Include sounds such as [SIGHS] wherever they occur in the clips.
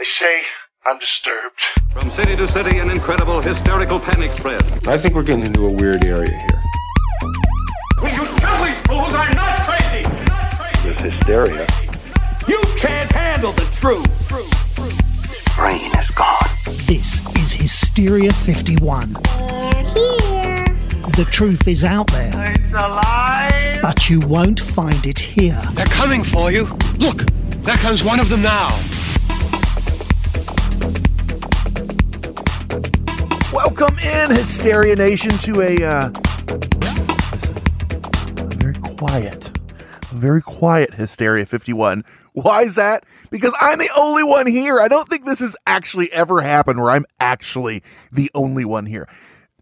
They say I'm disturbed. From city to city, an incredible hysterical panic spread. I think we're getting into a weird area here. Will you tell these fools I'm not crazy? Not crazy. There's hysteria. You can't handle the truth. Brain is gone. This is Hysteria 51. The truth is out there. It's alive. But you won't find it here. They're coming for you. Look, there comes one of them now. Welcome in, Hysteria Nation, to a, uh, very quiet, very quiet Hysteria 51. Why is that? Because I'm the only one here. I don't think this has actually ever happened where I'm actually the only one here.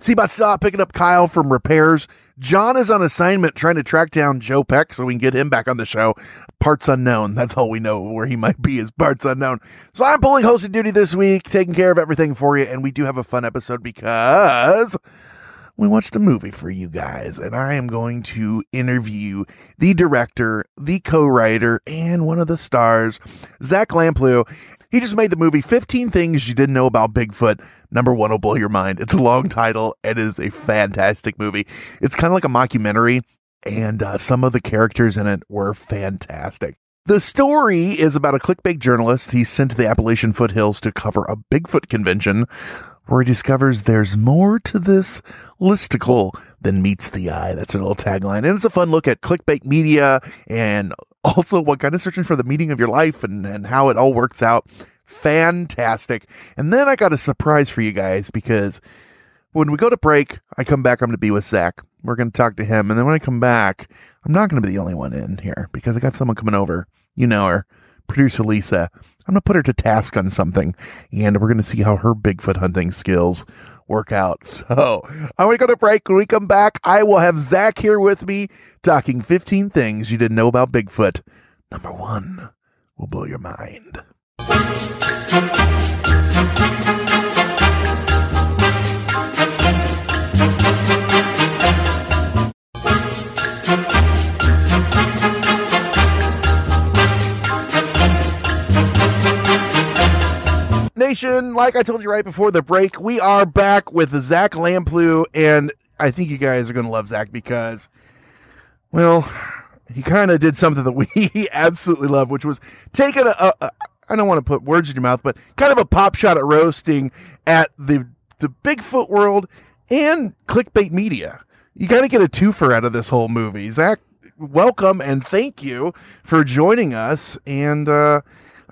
See about stop picking up Kyle from repairs. John is on assignment trying to track down Joe Peck so we can get him back on the show. Parts unknown. That's all we know where he might be is parts unknown. So I'm pulling hosting duty this week, taking care of everything for you, and we do have a fun episode because we watched a movie for you guys, and I am going to interview the director, the co-writer, and one of the stars, Zach Lamplugh. He just made the movie 15 Things You Didn't Know About Bigfoot. Number one will blow your mind. It's a long title. and It is a fantastic movie. It's kind of like a mockumentary, and uh, some of the characters in it were fantastic. The story is about a clickbait journalist. He's sent to the Appalachian foothills to cover a Bigfoot convention where he discovers there's more to this listicle than meets the eye. That's a little tagline. And it's a fun look at clickbait media and also what kind of searching for the meaning of your life and, and how it all works out. Fantastic. And then I got a surprise for you guys because when we go to break, I come back, I'm going to be with Zach. We're going to talk to him. And then when I come back, I'm not going to be the only one in here because I got someone coming over. You know her, producer Lisa. I'm going to put her to task on something and we're going to see how her Bigfoot hunting skills work out. [LAUGHS] So I'm going to go to break. When we come back, I will have Zach here with me talking 15 things you didn't know about Bigfoot. Number one will blow your mind. Nation, like I told you right before the break, we are back with Zach Lamplugh, and I think you guys are going to love Zach because, well, he kind of did something that [LAUGHS] we absolutely love, which was taking a, a, a I don't want to put words in your mouth, but kind of a pop shot at roasting at the the Bigfoot world and clickbait media. You got to get a twofer out of this whole movie. Zach, welcome and thank you for joining us. And uh,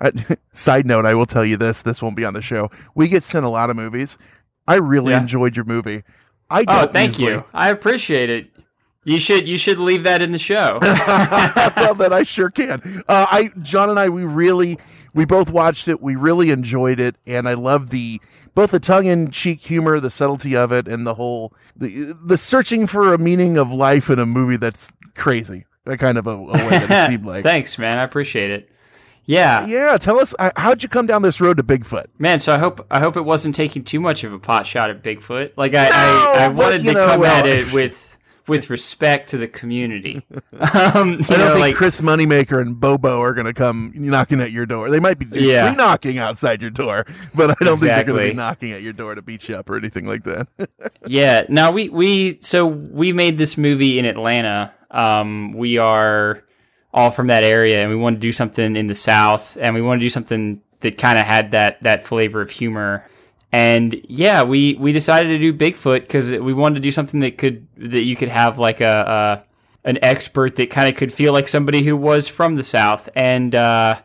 [LAUGHS] Side note, I will tell you this: this won't be on the show. We get sent a lot of movies. I really Yeah. enjoyed your movie. I Oh, thank usually- you. I appreciate it. You should you should leave that in the show. [LAUGHS] well, then I sure can. Uh, I, John and I, we really, we both watched it. We really enjoyed it, and I love the both the tongue-in-cheek humor, the subtlety of it, and the whole the the searching for a meaning of life in a movie that's crazy. That kind of a, a way that it [LAUGHS] seemed like. Thanks, man. I appreciate it. Yeah. Yeah, tell us uh, how'd you come down this road to Bigfoot? Man, so I hope I hope it wasn't taking too much of a pot shot at Bigfoot. Like I No, I, I wanted you to know, come well, at it [LAUGHS] with with respect to the community. [LAUGHS] [LAUGHS] Um, I don't know, think like Chris Moneymaker and Bobo are going to come knocking at your door. They might be Yeah. knocking outside your door, but I don't think they're going to be knocking at your door to beat you up or anything like that. Yeah. Now we we so we made this movie in Atlanta. Um, we are all from that area, and we wanted to do something in the South, and we wanted to do something that kind of had that that flavor of humor. And yeah, we we decided to do Bigfoot because we wanted to do something that could that you could have like a, a an expert that kind of could feel like somebody who was from the South, and uh,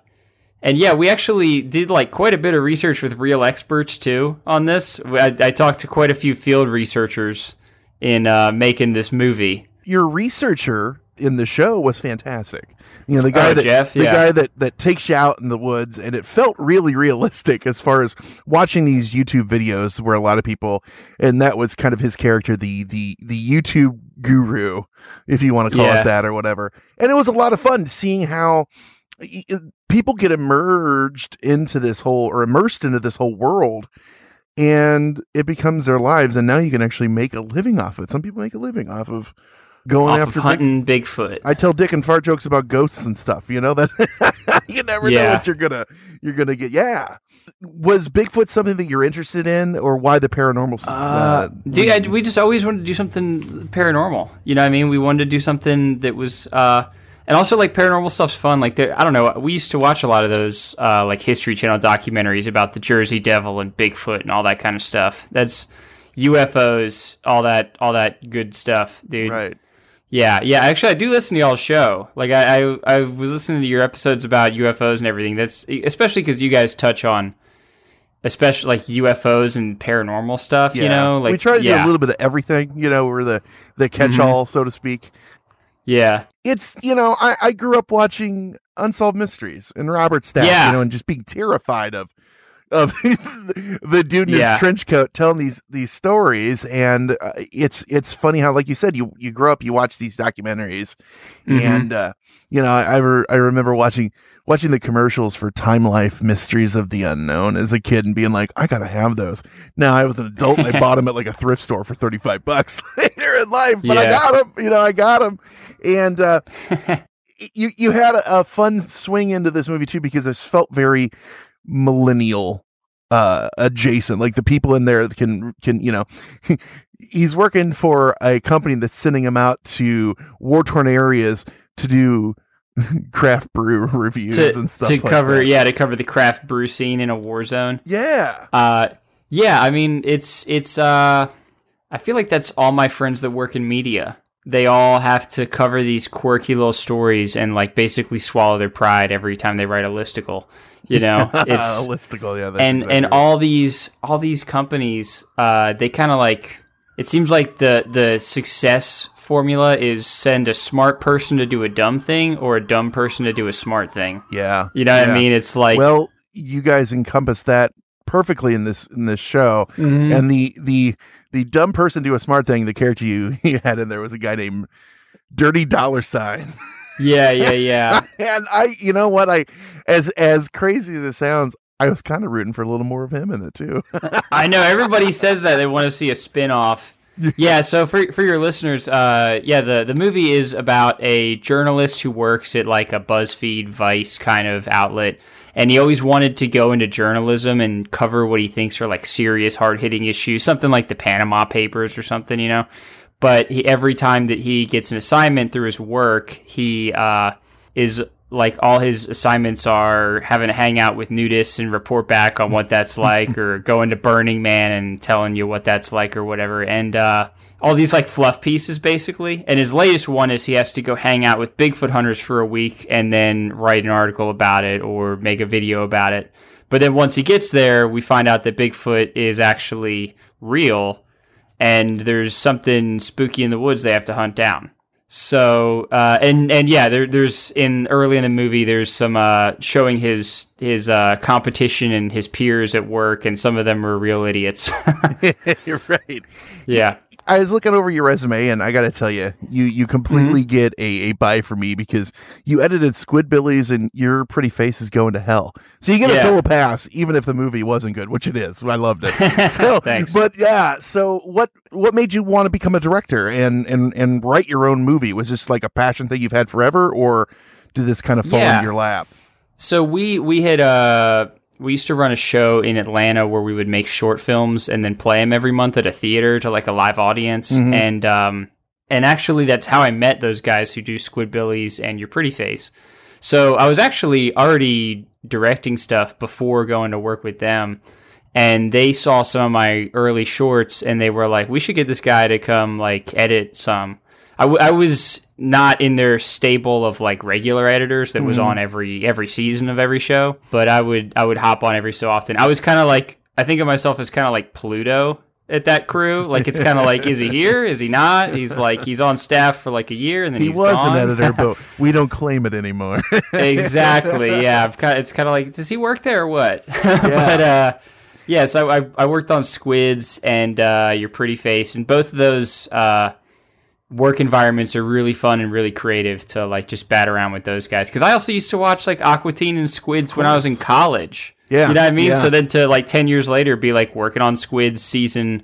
and yeah, we actually did like quite a bit of research with real experts too on this. I, I talked to quite a few field researchers in uh, making this movie. your researcher in the show was fantastic. You know, the guy Oh, that Jeff? the Yeah. guy that that takes you out in the woods and it felt really realistic as far as watching these YouTube videos where a lot of people and that was kind of his character the the the YouTube guru if you want to call Yeah. it that or whatever. And it was a lot of fun seeing how people get emerged into this whole or immersed into this whole world and it becomes their lives and now you can actually make a living off of it. Some people make a living off of going after of big hunting Bigfoot. I tell dick and fart jokes about ghosts and stuff. You know that [LAUGHS] you never know Yeah. what you're gonna you're gonna get. Yeah. Was Bigfoot something that you're interested in, or why the paranormal? Uh, Dude, I, we just always wanted to do something paranormal. You know what I mean? We wanted to do something that was, uh, and also like paranormal stuff's fun. Like, I don't know, we used to watch a lot of those, uh, like History Channel documentaries about the Jersey Devil and Bigfoot and all that kind of stuff. That's UFOs, all that, all that good stuff, dude. right. Yeah, yeah. Actually, I do listen to y'all's show. Like, I, I, I was listening to your episodes about UFOs and everything. That's especially because you guys touch on, especially like UFOs and paranormal stuff. You know, like we try to yeah, do a little bit of everything. You know, we're the the catch all, mm-hmm. so to speak. yeah, It's you know, I, I grew up watching Unsolved Mysteries and Robert Stack, Yeah. you know, and just being terrified of of [LAUGHS] the dude in Yeah. his trench coat telling these these stories, and uh, it's it's funny how, like you said, you you grow up, you watch these documentaries, Mhm. and uh, you know, I I, re- I remember watching watching the commercials for Time Life Mysteries of the Unknown as a kid and being like, I gotta have those. Now I was an adult, and I [LAUGHS] bought them at like a thrift store for thirty five bucks [LAUGHS] later in life, but I got them, you know, I got them, and. uh you you had a, a fun swing into this movie too because it felt very millennial uh adjacent like the people in there can can you know [LAUGHS] he's working for a company that's sending him out to war torn areas to do [LAUGHS] craft brew [LAUGHS] reviews to and stuff to like cover that. yeah to cover the craft brew scene in a war zone. yeah Uh, yeah. I mean, it's it's. Uh, I feel like that's all my friends that work in media. They all have to cover these quirky little stories and like basically swallow their pride every time they write a listicle. You know, [LAUGHS] it's a listicle yeah and exactly and right. all these all these companies uh they kind of like it seems like the the success formula is send a smart person to do a dumb thing or a dumb person to do a smart thing yeah you know what i mean it's like well you guys encompass that perfectly in this in this show Mhm. and the the the dumb person do a smart thing the character you, [LAUGHS] you had in there was a guy named dirty dollar sign. Yeah yeah yeah. [LAUGHS] And i you know what? I as as crazy as it sounds i was kind of rooting for a little more of him in it too. [LAUGHS] I know everybody says that they want to see a spin-off. Yeah so for for your listeners uh yeah the the movie is about a journalist who works at like a buzzfeed vice kind of outlet and he always wanted to go into journalism and cover what he thinks are like serious hard-hitting issues something like the panama papers or something you know? But he, every time that he gets an assignment through his work he uh is like all his assignments are having to hang out with nudists and report back on what that's [LAUGHS] like or going to Burning Man and telling you what that's like or whatever. And uh all these like fluff pieces basically. And his latest one is he has to go hang out with Bigfoot hunters for a week and then write an article about it or make a video about it. But then once he gets there we find out that Bigfoot is actually real and there's something spooky in the woods they have to hunt down. So uh, and and yeah, there, there's in early in the movie there's some uh, showing his his uh, competition and his peers at work, and some of them are real idiots. you're [LAUGHS] [LAUGHS] right. Yeah, I was looking over your resume, and I got to tell you, you you completely get a, a buy for me because you edited Squidbillies, and your pretty face is going to hell. So you get a Yeah. total pass, even if the movie wasn't good, which it is. I loved it. [LAUGHS] So, Thanks. But yeah, so what what made you want to become a director and and and write your own movie? Was this like a passion thing you've had forever, or did this kind of fall Yeah. in your lap? So we we had uh we used to run a show in Atlanta where we would make short films and then play them every month at a theater to like a live audience. And um and actually that's how I met those guys who do Squidbillies and Your Pretty Face. So I was actually already directing stuff before going to work with them and they saw some of my early shorts and they were like we should get this guy to come like edit some I, w- I was not in their stable of like regular editors that was on every every season of every show but i would i would hop on every so often i was kind of like i think of myself as kind of like pluto at that crew like it's kind of like is he [LAUGHS] here is he not he's like he's on staff for like a year and then He was gone. an editor, [LAUGHS] but we don't claim it anymore. exactly. [LAUGHS] Yeah, I've kind it's kind of like, does he work there or what? but uh, yeah, so I I worked on Squids and uh, Your Pretty Face, and both of those uh, work environments are really fun and really creative to like just bat around with those guys. Because I also used to watch like Aqua Teen and Squids when I was in college. Yeah, you know what I mean. yeah. So then to like ten years later be like working on Squids season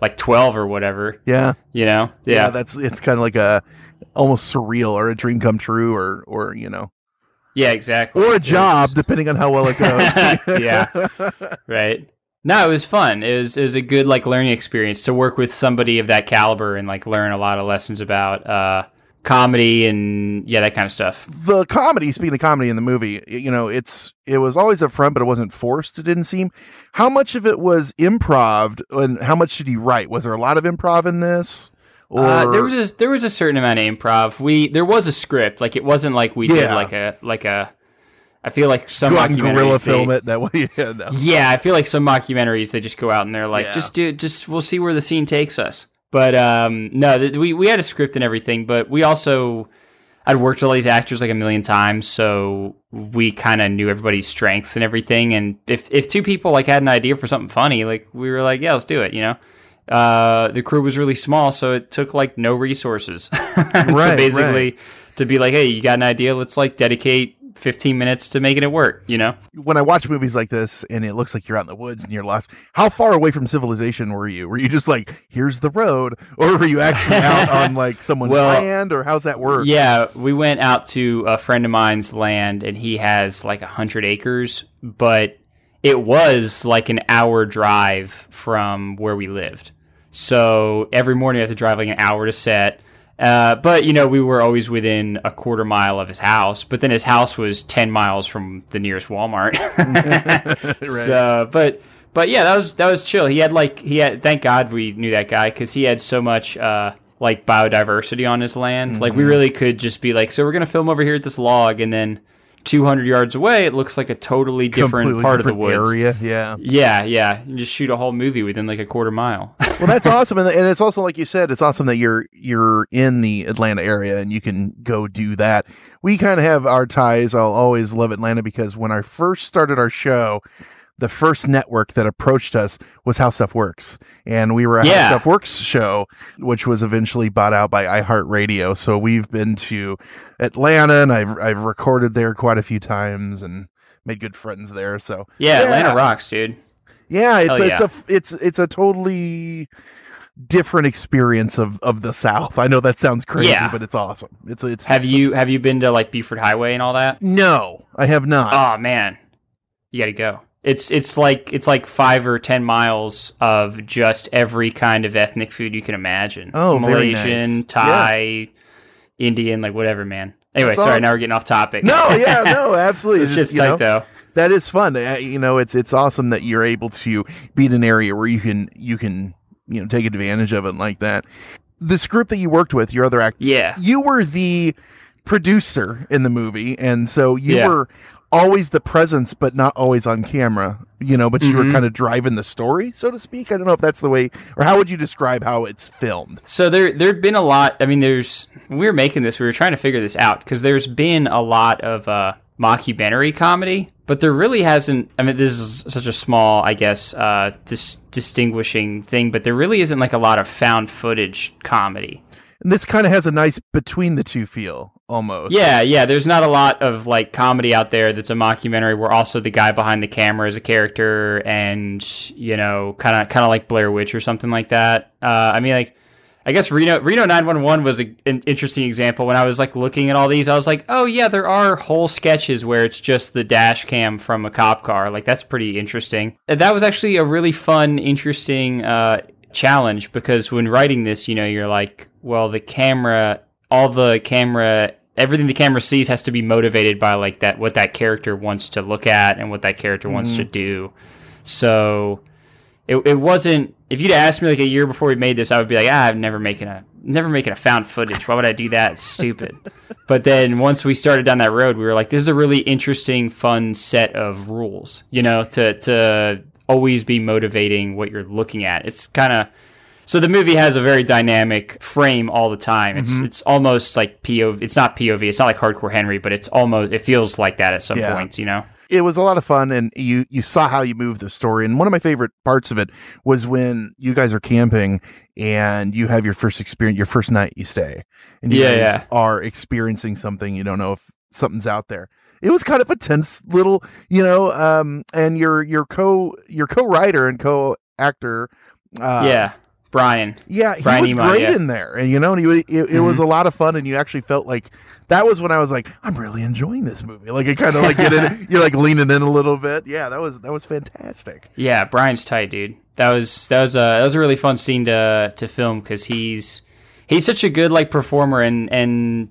like twelve or whatever. yeah. You know? yeah, Yeah. that's it's kind of like a almost surreal or a dream come true or or you know Yeah, exactly. or a job, depending on how well it goes. [LAUGHS] yeah. [LAUGHS] Right. No, it was fun. It was it was a good like learning experience to work with somebody of that caliber and like learn a lot of lessons about uh comedy and yeah, that kind of stuff. the comedy, speaking of comedy in the movie, you know, it's it was always up front, but it wasn't forced. It didn't seem. How much of it was improv, and how much did he write? Was there a lot of improv in this? Or Uh, there was a, there was a certain amount of improv. We there was a script. Like it wasn't like we did like a like a. I feel like some go out and guerrilla documentaries. they- film it that way. [LAUGHS] Yeah, no. Yeah, I feel like some mockumentaries they just go out and they're like, Yeah. just do, just we'll see where the scene takes us. But um, no, th- we we had a script and everything, but we also I'd worked with all these actors like a million times, so we kind of knew everybody's strengths and everything. And if if two people like had an idea for something funny, like we were like, yeah, let's do it, you know. Uh, the crew was really small, so it took like no resources [LAUGHS] to Right, basically to be like, hey, you got an idea? Let's like dedicate 15 minutes to making it work, you know. When I watch movies like this, and it looks like you're out in the woods and you're lost, how far away from civilization were you? Were you just like, here's the road, or were you actually [LAUGHS] out on like someone's Well, land, or how's that work? Yeah, we went out to a friend of mine's land, and he has like a hundred acres, but it was like an hour drive from where we lived. So every morning I have to drive like an hour to set. Uh, but you know, we were always within a quarter mile of his house. But then his house was ten miles from the nearest Walmart. [LAUGHS] [LAUGHS] So, but but yeah, that was that was chill. He had like he had. Thank God we knew that guy because he had so much uh, like biodiversity on his land. Like Mm-hmm. we really could just be like, so we're gonna film over here at this log, and then 200 yards away, it looks like a totally different Completely part different of the woods. area. Yeah. Yeah, yeah. You just shoot a whole movie within like a quarter mile. [LAUGHS] well that's awesome and, and it's also like you said it's awesome that you're you're in the atlanta area and you can go do that we kind of have our ties i'll always love atlanta because when i first started our show the first network that approached us was how stuff works and we were a Yeah. how stuff works show which was eventually bought out by iheartradio so we've been to atlanta and i've, I've recorded there quite a few times and made good friends there so yeah, Atlanta rocks, dude. yeah, it's Hell it's a it's it's a totally different experience of of the South. I know that sounds crazy, Yeah. but it's awesome. It's it's Have it's you have you been to like Buford Highway and all that? no, I have not. Oh man, you got to go. It's it's like it's like five or ten miles of just every kind of ethnic food you can imagine. Oh, Malaysian, nice. Thai, Indian, like whatever, man. Anyway, That's sorry, awesome. now we're getting off topic. no, yeah, [LAUGHS] no, absolutely. it's just you tight know, though. That is fun. Uh, You know, it's it's awesome that you're able to be in an area where you can you can you know take advantage of it like that. The script that you worked with, your other act, Yeah, you were the producer in the movie, and so you Yeah. were always the presence, but not always on camera. You know, but you were Mhm. kind of driving the story, so to speak. I don't know if that's the way, or how would you describe how it's filmed? So there there'd been a lot. I mean, there's we were making this, we were trying to figure this out because there's been a lot of uh, mockumentary comedy, but there really hasn't. I mean, this is such a small, I guess, uh, dis- distinguishing thing, but there really isn't like a lot of found footage comedy. And this kind of has a nice between the two feel, almost. Yeah, yeah. There's not a lot of like comedy out there that's a mockumentary where also the guy behind the camera is a character, and you know, kind of kind of like Blair Witch or something like that. Uh, I mean, like. I guess Reno Reno 911 was a, an interesting example. When I was like looking at all these, I was like, "Oh yeah, there are whole sketches where it's just the dash cam from a cop car. Like that's pretty interesting." That was actually a really fun, interesting uh, challenge because when writing this, you know, you're like, "Well, the camera, all the camera, everything the camera sees has to be motivated by like that what that character wants to look at and what that character wants to do." So it, it wasn't if you'd asked me like a year before we made this i would be like ah, i'm never making a never making a found footage. Why would i do that? It's stupid. [LAUGHS] But then once we started down that road we were like this is a really interesting fun set of rules you know to to always be motivating what you're looking at. It's kind of so the movie has a very dynamic frame all the time. It's Mm-hmm. it's almost like POV. It's not POV. It's not like Hardcore Henry, but it's almost. It feels like that at some Yeah. points. You know. it was a lot of fun and you you saw how you moved the story and one of my favorite parts of it was when you guys are camping and you have your first experience your first night you stay and you Yeah, guys yeah. are experiencing something you don't know if something's out there it was kind of a tense little you know um and your your co your co-writer and co-actor uh yeah. Brian. Yeah, he Brian was great yeah. in there, and you know, and he, it, it was mm-hmm. a lot of fun, and you actually felt like that was when I was like, I'm really enjoying this movie. Like it kind of like get in, [LAUGHS] you're like leaning in a little bit. Yeah, that was that was fantastic. Yeah, Brian's tight, dude. That was that was a that was a really fun scene to to film because he's he's such a good like performer and and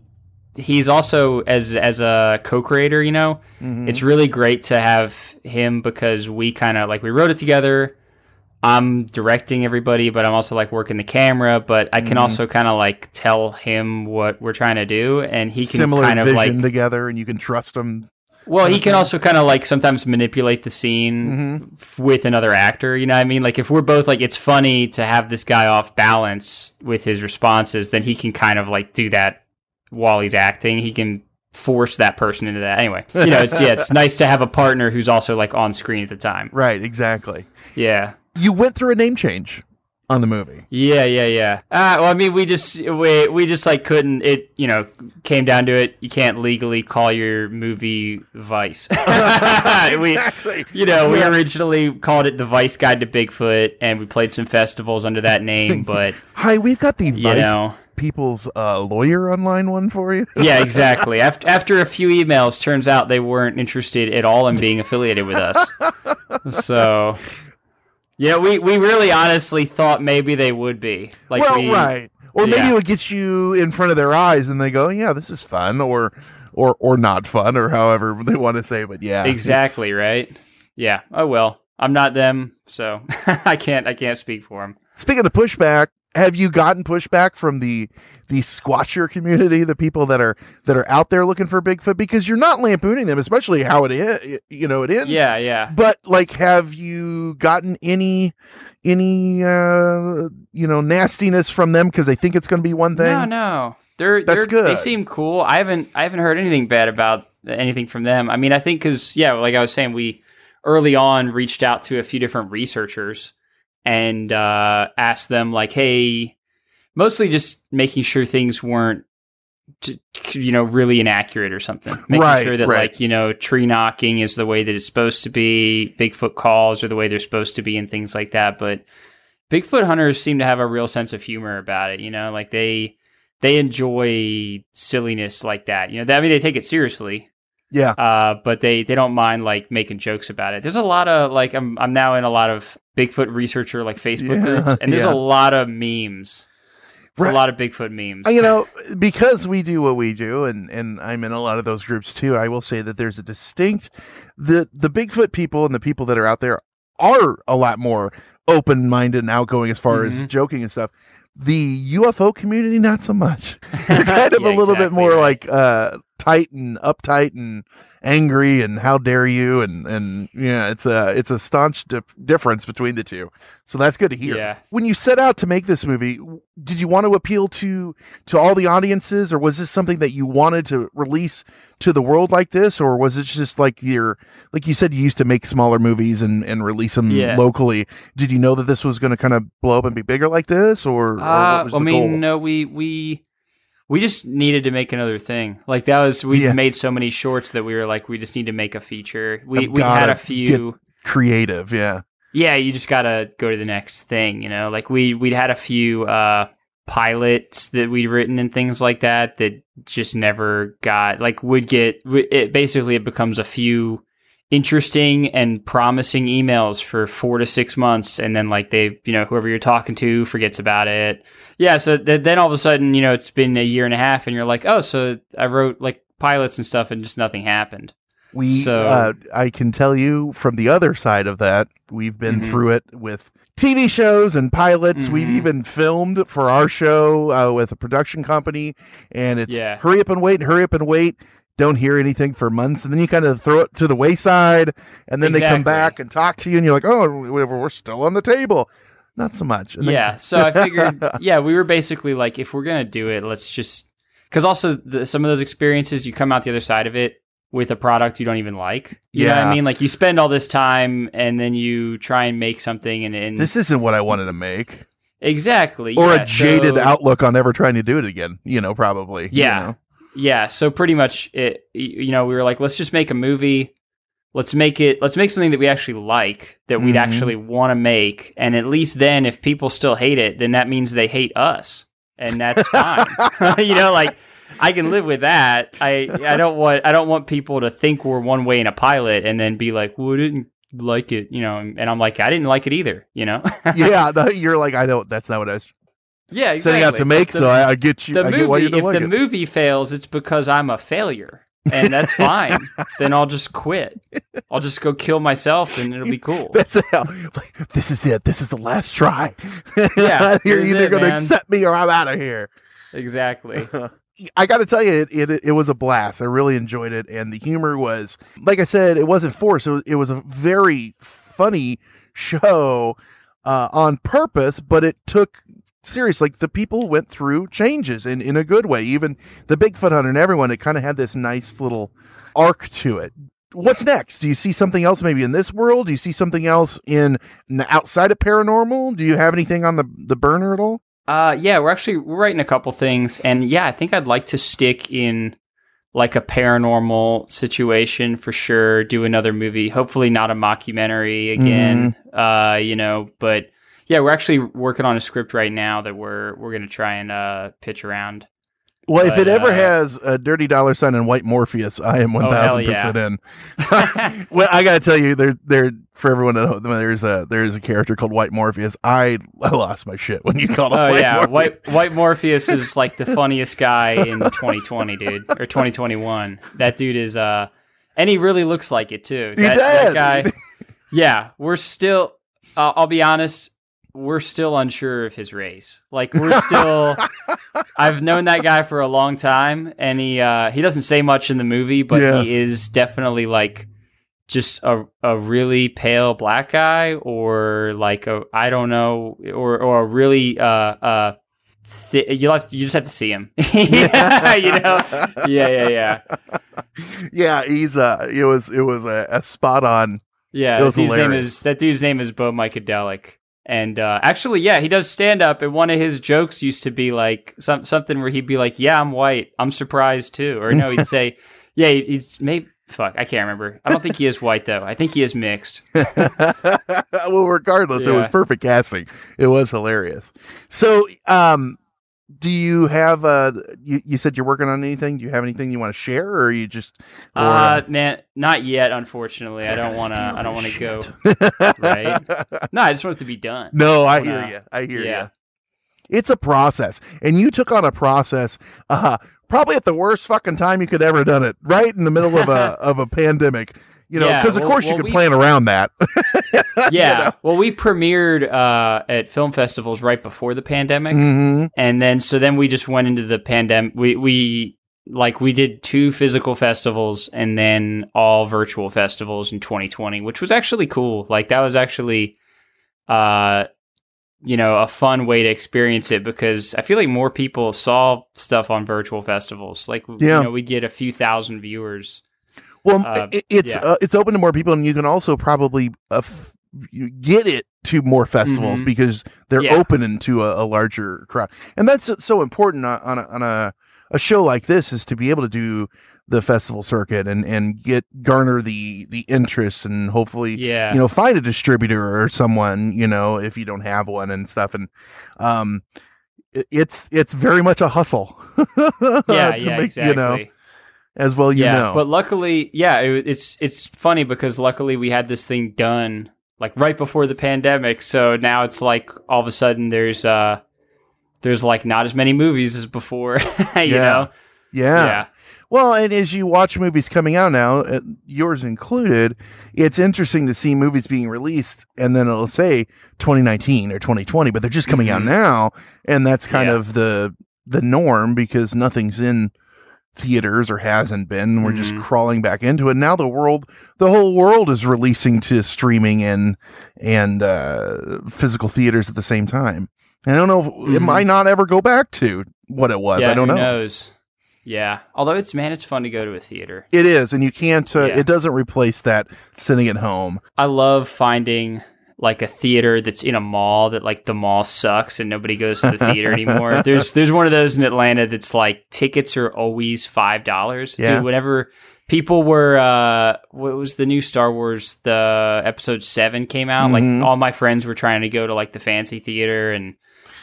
he's also as as a co-creator. You know, mm-hmm. it's really great to have him because we kind of like we wrote it together. I'm directing everybody, but I'm also like working the camera. But I can also kind of like tell him what we're trying to do, and he can kind of like together, and you can trust him. well, he can also kind of like sometimes manipulate the scene Mm-hmm. with another actor. You know what I mean? Like if we're both like, it's funny to have this guy off balance with his responses, then he can kind of like do that while he's acting. He can force that person into that. Anyway, you know, it's yeah, it's [LAUGHS] nice to have a partner who's also like on screen at the time. Right, exactly. Yeah. You went through a name change on the movie. Yeah, yeah, yeah. Uh, well, I mean, we just we we just like couldn't. It you know came down to it. You can't legally call your movie Vice. [LAUGHS] we, Exactly. you know, we originally called it the Vice Guide to Bigfoot, and we played some festivals under that name. But [LAUGHS] Hi, we've got the you Vice know, People's uh, lawyer online one for you. yeah, [LAUGHS] exactly. After after a few emails, turns out they weren't interested at all in being affiliated with us. So. Yeah, we, we really honestly thought maybe they would be. Like well, we, right. Or maybe yeah. it would get you in front of their eyes, and they go, "Yeah, this is fun," or or or not fun, or however [LAUGHS] they want to say. But yeah, Exactly, right? Yeah. Oh well. I'm not them, so [LAUGHS] I can't I can't speak for them. Speaking of the pushback, have you gotten pushback from the the squatcher community, the people that are that are out there looking for Bigfoot? Because you're not lampooning them, especially how it is. You know, it ends. Yeah, yeah. But like, have you gotten any any uh you know nastiness from them because they think it's going to be one thing? No, no. They're That's they're, good. They seem cool. I haven't I haven't heard anything bad about anything from them. I mean, I think cuz yeah, like I was saying we early on reached out to a few different researchers and uh asked them like, "Hey, mostly just making sure things weren't t- you know really inaccurate or something [LAUGHS] making Right, sure that right. like you know tree knocking is the way that it's supposed to be bigfoot calls are the way they're supposed to be and things like that but bigfoot hunters seem to have a real sense of humor about it you know like they they enjoy silliness like that you know i mean they take it seriously Yeah, uh, but they they don't mind like making jokes about it. There's a lot of like I'm I'm now in a lot of Bigfoot researcher like Facebook Yeah, groups, and there's yeah. a lot of memes. Right. a lot of Bigfoot memes. you know, because we do what we do, and and I'm in a lot of those groups too. I will say that there's a distinct the the Bigfoot people and the people that are out there are a lot more open minded and outgoing as far as Mhm. joking and stuff. The UFO community, not so much. [LAUGHS] They're [LAUGHS] kind of Yeah, a little bit more right. like uh, tight and uptight and angry and how dare you and and yeah, it's a it's a staunch dif- difference between the two. So that's good to hear. Yeah. When you set out to make this movie, did you want to appeal to to all the audiences, or was this something that you wanted to release to the world like this, or was it just like your like you said you used to make smaller movies and and release them Yeah. locally? Did you know that this was going to kind of blow up and be bigger like this, or, or Uh, was I the mean, goal? no, we we we just needed to make another thing. Like that was we Yeah. made so many shorts that we were like, we just need to make a feature. We we had a few. Creative, yeah. Yeah, you just gotta go to the next thing. You know, like we we'd had a few uh pilots that we'd written and things like that that just never got like would get it basically it becomes a few interesting and promising emails for four to six months and then like they you know whoever you're talking to forgets about it yeah so th- then all of a sudden you know it's been a year and a half and you're like oh so i wrote like pilots and stuff and just nothing happened We, So- uh, I can tell you from the other side of that, we've been Mhm. through it with TV shows and pilots. We've Mhm. even filmed for our show uh, with a production company, and it's Yeah. hurry up and wait, hurry up and wait. Don't hear anything for months, and then you kind of throw it to the wayside, and then they come back and talk to you, and you're like, "Oh, we- we're still on the table." Not so much. And then- yeah so i figured [LAUGHS] yeah we were basically like if we're gonna do it let's just because also the, some of those experiences you come out the other side of it with a product you don't even like you know what Yeah. i mean like you spend all this time and then you try and make something and, and this isn't what I wanted to make, exactly or yeah, a jaded so- outlook on ever trying to do it again. You know, probably. you Yeah. know? Yeah so pretty much it you know we were like let's just make a movie. Let's make it let's make something that we actually like that we'd Mhm. actually want to make. And at least then if people still hate it then that means they hate us. And that's fine. [LAUGHS] [LAUGHS] You know like i can live with that. I i don't want i don't want people to think we're one way in a pilot and then be like well i didn't like it you know and i'm like i didn't like it either you know? Yeah, [LAUGHS] no, you're like I don't. That's not what I was yeah setting out to make. The- so I, I get you. the I get why you movie if like the it. movie fails it's because i'm a failure and that's fine [LAUGHS] then i'll just quit i'll just go kill myself and it'll be [LAUGHS] cool That's how. Like, this is it. This is the last try. [LAUGHS] Yeah, you're either going to accept me or I'm out of here. exactly I got to tell you, it, it it was a blast. I really enjoyed it, and the humor was, like I said, it wasn't forced. It was, it was a very funny show uh, on purpose, but it took serious. Like the people went through changes in in a good way. Even the Bigfoot hunter and everyone, it kind of had this nice little arc to it. What's next? Do you see something else maybe in this world? Do you see something else in outside of paranormal? Do you have anything on the the burner at all? Uh, yeah, we're actually we're writing a couple things, and yeah, I think I'd like to stick in like a paranormal situation for sure. Do another movie, hopefully not a mockumentary again. Uh, you know, but yeah, we're actually working on a script right now that we're we're gonna try and uh pitch around. Well, if it ever uh, has a dirty dollar sign and white Morpheus, I am one Oh, hell thousand percent in. [LAUGHS] well, I gotta tell you, there, there for everyone at home, there's a there's a character called White Morpheus. I, I lost my shit when you called him Oh White yeah, Morpheus. White White Morpheus is [LAUGHS] like the funniest guy in 2020, dude, or 2021. That dude is uh, and he really looks like it too. He that, that guy. [LAUGHS] Yeah, we're still. Uh, I'll be honest. We're still unsure of his race. Like we're still. [LAUGHS] I've known that guy for a long time, and he uh, he doesn't say much in the movie, but Yeah. he is definitely like just a a really pale black guy, or like a I don't know, or or a really uh uh. Thi- you have to, you just have to see him, [LAUGHS] yeah, you know, yeah, yeah, yeah, yeah, he's uh, it was it was a, a spot on. yeah. That dude's name is that dude's name is Bo Mycadelic, and uh, actually, yeah, he does stand up. And one of his jokes used to be like some something where he'd be like, "Yeah, I'm white. I'm surprised too," or no, he'd say, [LAUGHS] "Yeah, he's maybe." Fuck, I can't remember. I don't think he is white though. I think he is mixed. [LAUGHS] well, regardless, it was perfect casting. It was hilarious. So, um, do you have uh, you, you said you're working on anything? Do you have anything you want to share, or are you just? or, Uh, man, not yet. Unfortunately, I don't want to. I don't want to go. [LAUGHS] right? No, I just want it to be done. No, I wanna- hear you. I hear yeah. you. It's a process, and you took on a process, uh, probably at the worst fucking time you could ever done it, right in the middle of a [LAUGHS] of a pandemic. You know, Yeah, because of well- course you well, could we- plan around that. [LAUGHS] Yeah. Well, we premiered uh, at film festivals right before the pandemic. hmm and then so then we just went into the pandemic we we like we did two physical festivals and then all virtual festivals in 2020 which was actually cool like that was actually uh you know a fun way to experience it because i feel like more people saw stuff on virtual festivals like Yeah. you know we get a few thousand viewers Well, Uh, it, it's yeah. uh, it's open to more people, and you can also probably uh, f- get it to more festivals Mhm. because they're Yeah. opening to a, a larger crowd, and that's so important on on a, on a a show like this is to be able to do the festival circuit and and get garner the the interest and hopefully yeah you know find a distributor or someone you know if you don't have one and stuff and um it's it's very much a hustle [LAUGHS] yeah to yeah make, exactly you know as well you yeah, know but luckily, yeah, it, it's it's funny because luckily we had this thing done like right before the pandemic, so now it's like all of a sudden there's uh there's like not as many movies as before, [LAUGHS] you Yeah. know? yeah. Yeah. Well, and as you watch movies coming out now, uh, yours included, it's interesting to see movies being released and then it'll say 2019 or 2020, but they're just coming out Mhm. now, and that's kind Yeah. of the the norm because nothing's in theaters or hasn't been. We're just Mhm. crawling back into it. Now the world, the whole world is releasing to streaming and and uh, physical theaters at the same time. I don't know, if, it might not ever go back to what it was. yeah, I don't who know. knows? Yeah, although it's man, it's fun to go to a theater. It is, and you can't. Uh, Yeah. It doesn't replace that sitting at home. I love finding like a theater that's in a mall that like the mall sucks and nobody goes to the [LAUGHS] theater anymore. There's there's one of those in Atlanta that's like tickets are always five dollars. Yeah. Dude, whenever people were uh what was the new Star Wars the episode 7 came out Mhm. like all my friends were trying to go to like the fancy theater and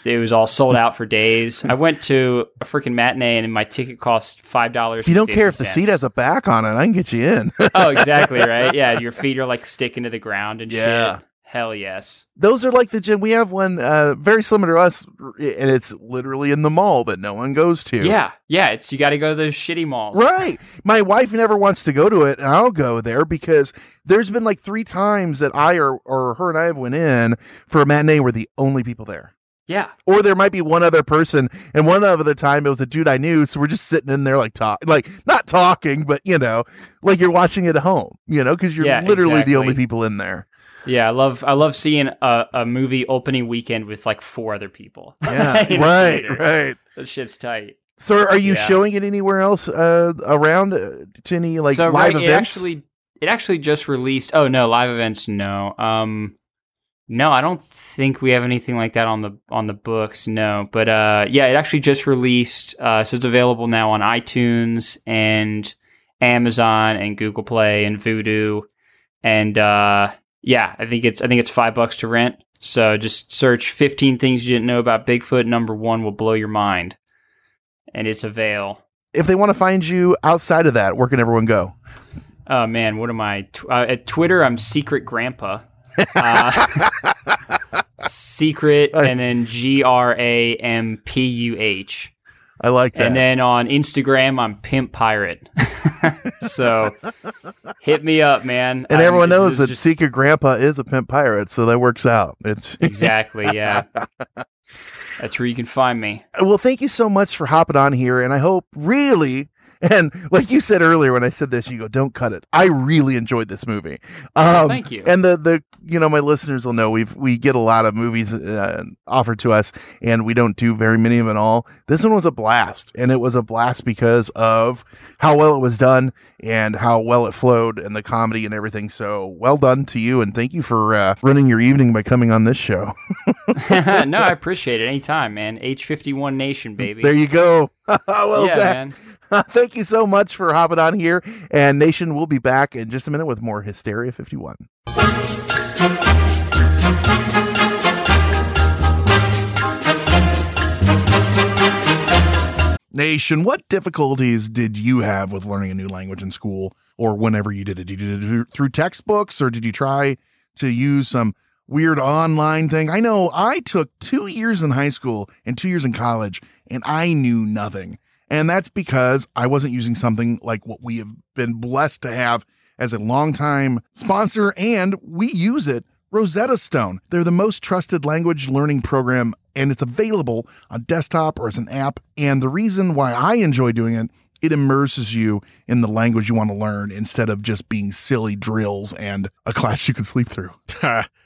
it was all sold out for days. I went to a freaking matinee and my ticket cost $5. If you don't care if the seat has a back on it, I can get you in. Oh, exactly, [LAUGHS] right? Yeah, your feet are like sticking to the ground and Yeah. shit. Hell yes. Those are like the gym. We have one uh, very similar to us, and it's literally in the mall that no one goes to. Yeah. Yeah, it's you got to go to those shitty malls. Right. My wife never wants to go to it, and I'll go there because there's been like three times that I or, or her and I have went in for a matinee where the only people there. Yeah. Or there might be one other person, and one other time it was a dude I knew, so we're just sitting in there like talk, like not talking, but you know, like you're watching it at home, you know, because you're Yeah, literally the only people in there. Yeah, I love I love seeing a, a movie opening weekend with like four other people. [LAUGHS] Yeah, right, theater. [LAUGHS] right. That shit's tight. So, are you Yeah. showing it anywhere else uh, around uh, to any like so live right, it events? actually it actually just released. Oh no, live events no. Um no, I don't think we have anything like that on the on the books. No, but uh yeah, it actually just released uh so it's available now on iTunes and Amazon and Google Play and Vudu and uh yeah, I think it's I think it's 5 bucks to rent. So just search 15 things you didn't know about Bigfoot. Number 1 will blow your mind. And it's avail. if they want to find you outside of that, where can everyone go? Oh man, what am I? Uh, at Twitter, I'm Secret Grandpa. [LAUGHS] Uh, secret and then G R A M P U H. I like that. And then on Instagram, I'm Pimp Pirate. [LAUGHS] so hit me up, man. and I'm- everyone knows that just- Grandpa is a pimp pirate, so that works out. It's [LAUGHS] exactly, yeah. That's where you can find me. well, thank you so much for hopping on here, and I hope really. And like you said earlier, when I said this, you go, "Don't cut it." I really enjoyed this movie. Um, thank you. And the the you know my listeners will know we've we get a lot of movies uh, offered to us, and we don't do very many of them at all. This one was a blast, and it was a blast because of how well it was done and how well it flowed and the comedy and everything. So well done to you, and thank you for uh, running your evening by coming on this show. [LAUGHS] [LAUGHS] no, I appreciate it. Anytime, man. H51 Nation, baby. There you go. [LAUGHS] well, yeah, Zach, man. [LAUGHS] thank you so much for hopping on here. And Nation will be back in just a minute with more Hysteria 51. Nation, what difficulties did you have with learning a new language in school or whenever you did it? Did you do it through textbooks or did you try to use some weird online thing? I know I took two years in high school and two years in college and I knew nothing. And that's because I wasn't using something like what we have been blessed to have as a longtime sponsor, and we use it Rosetta Stone. They're the most trusted language learning program, and it's available on desktop or as an app. And the reason why I enjoy doing it, it immerses you in the language you want to learn instead of just being silly drills and a class you can sleep through. [LAUGHS]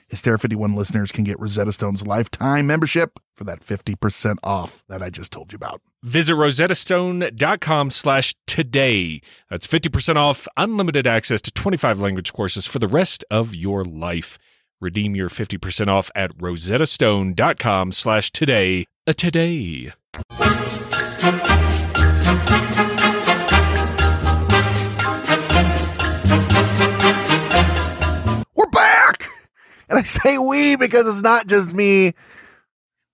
Hysteria 51 listeners can get Rosetta Stone's lifetime membership for that 50% off that I just told you about. Visit rosettastone.com slash today. That's 50% off unlimited access to 25 language courses for the rest of your life. Redeem your 50% off at rosettastone.com slash today. A today. And I say we because it's not just me.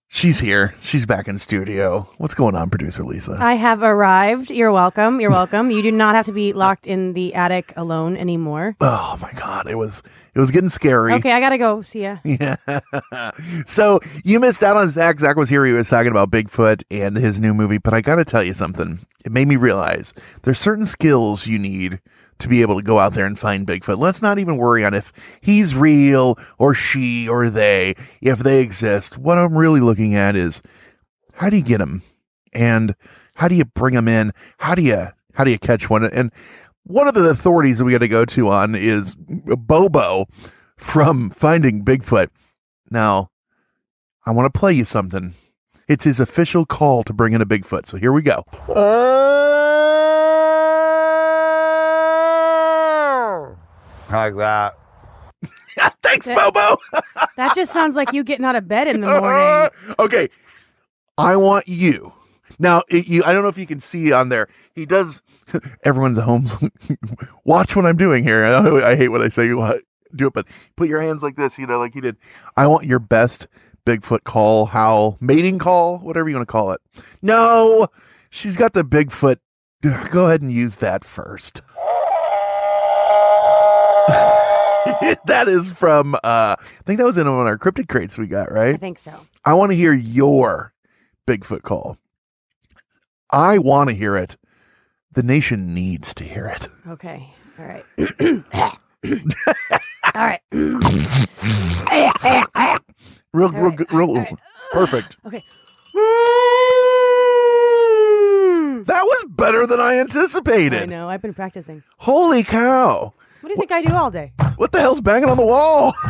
She's here. She's back in studio. What's going on, producer Lisa? I have arrived. You're welcome. You're welcome. you do not have to be locked in the attic alone anymore. oh my god, it was it was getting scary. Okay, I gotta go. See ya. [LAUGHS] Yeah. so you missed out on Zach. Zach was here. He was talking about Bigfoot and his new movie. But I got to tell you something. It made me realize there's certain skills you need to be able to go out there and find Bigfoot. Let's not even worry on if he's real or she or they, if they exist. What I'm really looking at is how do you get them and how do you bring them in? How do you how do you catch one? And one of the authorities that we got to go to on is Bobo from Finding Bigfoot. Now, I want to play you something. It's his official call to bring in a Bigfoot. So here we go. Uh, Like that. [LAUGHS] Thanks, Bobo. [LAUGHS] That just sounds like you getting out of bed in the morning. [LAUGHS] okay, I want you. Now, it, you, I don't know if you can see on there. He does. Everyone's at home. Watch what I'm doing here. I, know- I hate when I say what, do it, but put your hands like this. You know, like he did. I want your best Bigfoot call, howl, mating call, whatever you want to call it. No, she's got the Bigfoot. Go ahead and use that first. [LAUGHS] that is from. uh I think that was in one of our cryptic crates we got, right? I think so. I want to hear your Bigfoot call. I want to hear it. The nation needs to hear it. [LAUGHS] Okay. All right. All right. Real, real, right, good- all real, right. perfect. Okay. That was better than I anticipated. I know. I've been practicing. Holy cow! What do you think I do all day? What the hell's banging on the wall? [LAUGHS]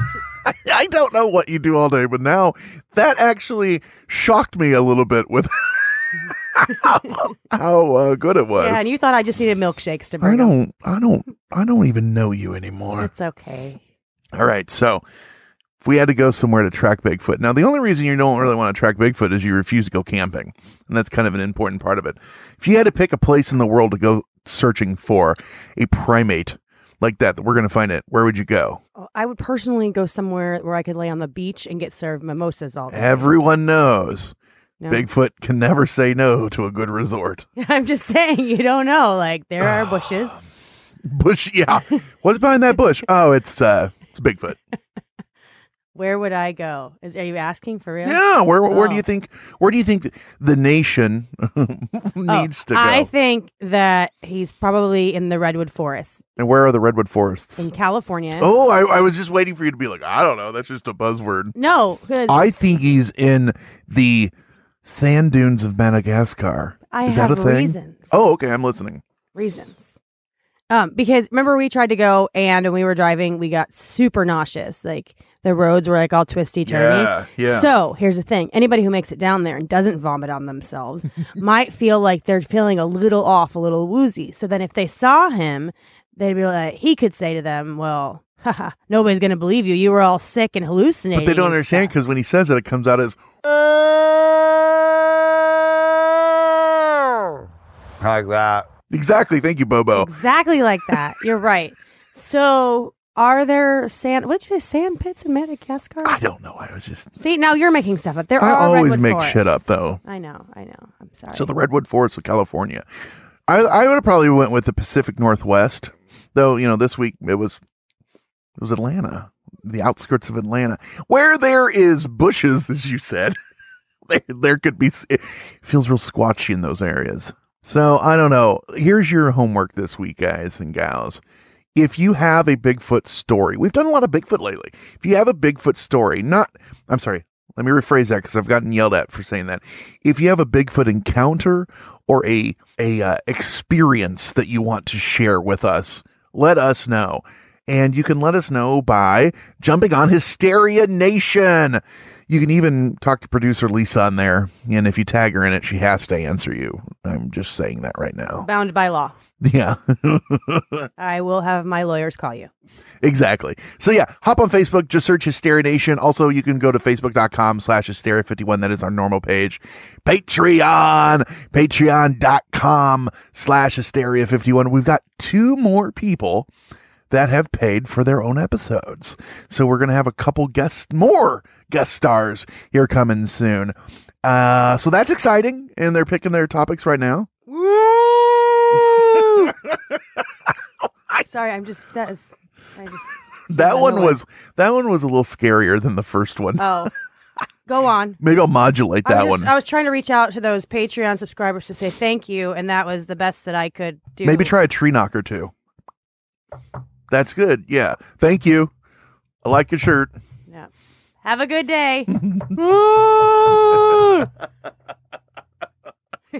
I don't know what you do all day, but now that actually shocked me a little bit with [LAUGHS] how, how uh, good it was. Yeah, and you thought I just needed milkshakes to I don't, I don't, I don't even know you anymore. It's okay. All right, so if we had to go somewhere to track Bigfoot, now the only reason you don't really want to track Bigfoot is you refuse to go camping, and that's kind of an important part of it. If you had to pick a place in the world to go searching for a primate like that, that we're going to find it, where would you go? Oh, I would personally go somewhere where I could lay on the beach and get served mimosas all day. Everyone knows No. Bigfoot can never say no to a good resort. [LAUGHS] I'm just saying, you don't know. Like there are bushes. [SIGHS] Bush, yeah. What's behind that bush? Oh, it's uh, it's Bigfoot. [LAUGHS] Where would I go? Is are you asking for real? Yeah. Where where do Oh. you think where do you think the nation [LAUGHS] Oh, needs to go? I think that he's probably in the redwood forest and where are the redwood forests? in California. Oh, I, I was just waiting for you to be like, I don't know. That's just a buzzword. No, I think he's in the sand dunes of Madagascar. I Is have that a thing? reasons. Oh, okay. I'm listening. reasons. Um, because remember we tried to go and when we were driving, we got super nauseous. Like the roads were like all twisty turny. Yeah, yeah. So here's the thing: anybody who makes it down there and doesn't vomit on themselves [LAUGHS] might feel like they're feeling a little off, a little woozy. So then, if they saw him, they'd be like, he could say to them, "Well, haha, nobody's gonna believe you. You were all sick and hallucinating." But they don't understand because when he says it, it comes out as [LAUGHS] Like that. Exactly. Thank you, Bobo. exactly like that. You're right. So, are there sand? What did you say? Sand pits in Madagascar? I don't know. I was just. See, now you're making stuff up. There I are always redwood make forests. shit up though. I know, I know. I'm sorry. So the redwood forests of California. I I would have probably went with the Pacific Northwest, though. You know, this week it was it was Atlanta, the outskirts of Atlanta, where there is bushes, as you said. [LAUGHS] there there could be. It feels real squatchy in those areas. So I don't know. Here's your homework this week, guys and gals. If you have a Bigfoot story, we've done a lot of Bigfoot lately. If you have a Bigfoot story, not, I'm sorry, let me rephrase that because I've gotten yelled at for saying that. If you have a Bigfoot encounter or a a uh, experience that you want to share with us, let us know. And you can let us know by jumping on Hysteria Nation. You can even talk to producer Lisa on there. And if you tag her in it, she has to answer you. I'm just saying that right now. Bound by law. Yeah. [LAUGHS] I will have my lawyers call you. Exactly. So yeah, hop on Facebook, just search Hysteria Nation. Also, you can go to facebook.com slash hysteria51. That is our normal page. Patreon, patreon.com slash hysteria51. We've got two more people that have paid for their own episodes. So we're going to have a couple guests, more guest stars here coming soon. Uh, so that's exciting, and they're picking their topics right now. [LAUGHS] Sorry, I'm just that is. I just [LAUGHS] That one was that one was a little scarier than the first one. Oh, [LAUGHS] go on. Maybe I'll modulate that just, one. I was trying to reach out to those Patreon subscribers to say thank you, and that was the best that I could do. Maybe try a tree knocker too. That's good. Yeah. Thank you. I like your shirt. Yeah. Have a good day. [LAUGHS]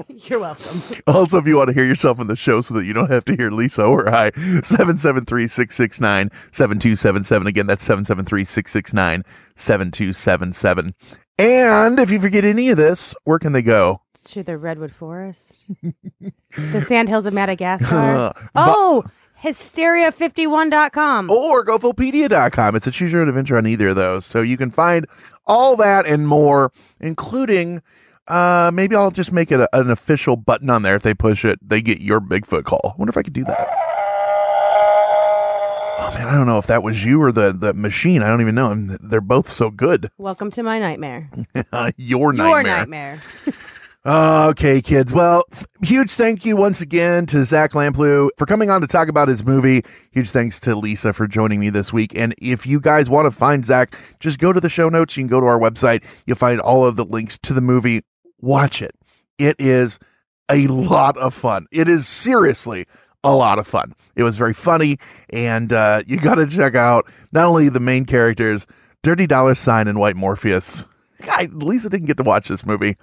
[LAUGHS] You're welcome. Also, if you want to hear yourself in the show so that you don't have to hear Lisa or I, 773 669 7277. Again, that's 773 669 7277. And if you forget any of this, where can they go? To the Redwood Forest, the Sandhills of Madagascar. [LAUGHS] Uh, oh, hysteria51.com. or gofopedia.com. It's a choose your own adventure on either of those. So you can find all that and more, including uh maybe I'll just make it a, an official button on there. If they push it, they get your Bigfoot call. I wonder if I could do that. Oh man, I don't know if that was you or the the machine. I don't even know. And they're both so good. Welcome to my nightmare. [LAUGHS] your nightmare. Your nightmare. [LAUGHS] Okay, kids. Well, huge thank you once again to Zach Lamplew for coming on to talk about his movie. Huge thanks to Lisa for joining me this week. And if you guys want to find Zach, just go to the show notes. You can go to our website. You'll find all of the links to the movie. Watch it. It is a lot of fun. It is seriously a lot of fun. It was very funny, and uh, you got to check out not only the main characters, Dirty Dollar Sign and White Morpheus. I, Lisa didn't get to watch this movie.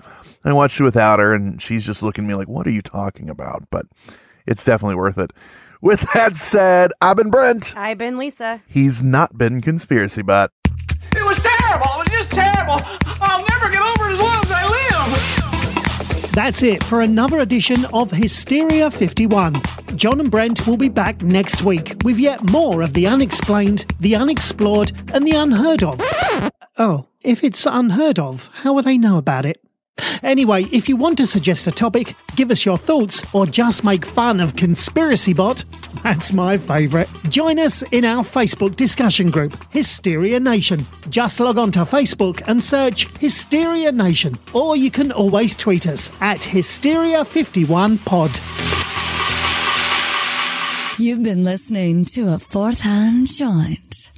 I watched it without her, and she's just looking at me like, "What are you talking about?" But it's definitely worth it. With that said, I've been Brent. I've been Lisa. He's not been conspiracy bot. It was terrible. It was just terrible. I'll never get over it as long as I live. That's it for another edition of Hysteria 51. John and Brent will be back next week with yet more of the unexplained, the unexplored, and the unheard of. Oh, if it's unheard of, how will they know about it? Anyway, if you want to suggest a topic, give us your thoughts, or just make fun of Conspiracy Bot, that's my favourite. Join us in our Facebook discussion group, Hysteria Nation. Just log on to Facebook and search Hysteria Nation, or you can always tweet us at Hysteria51pod. You've been listening to a fourth hand joint.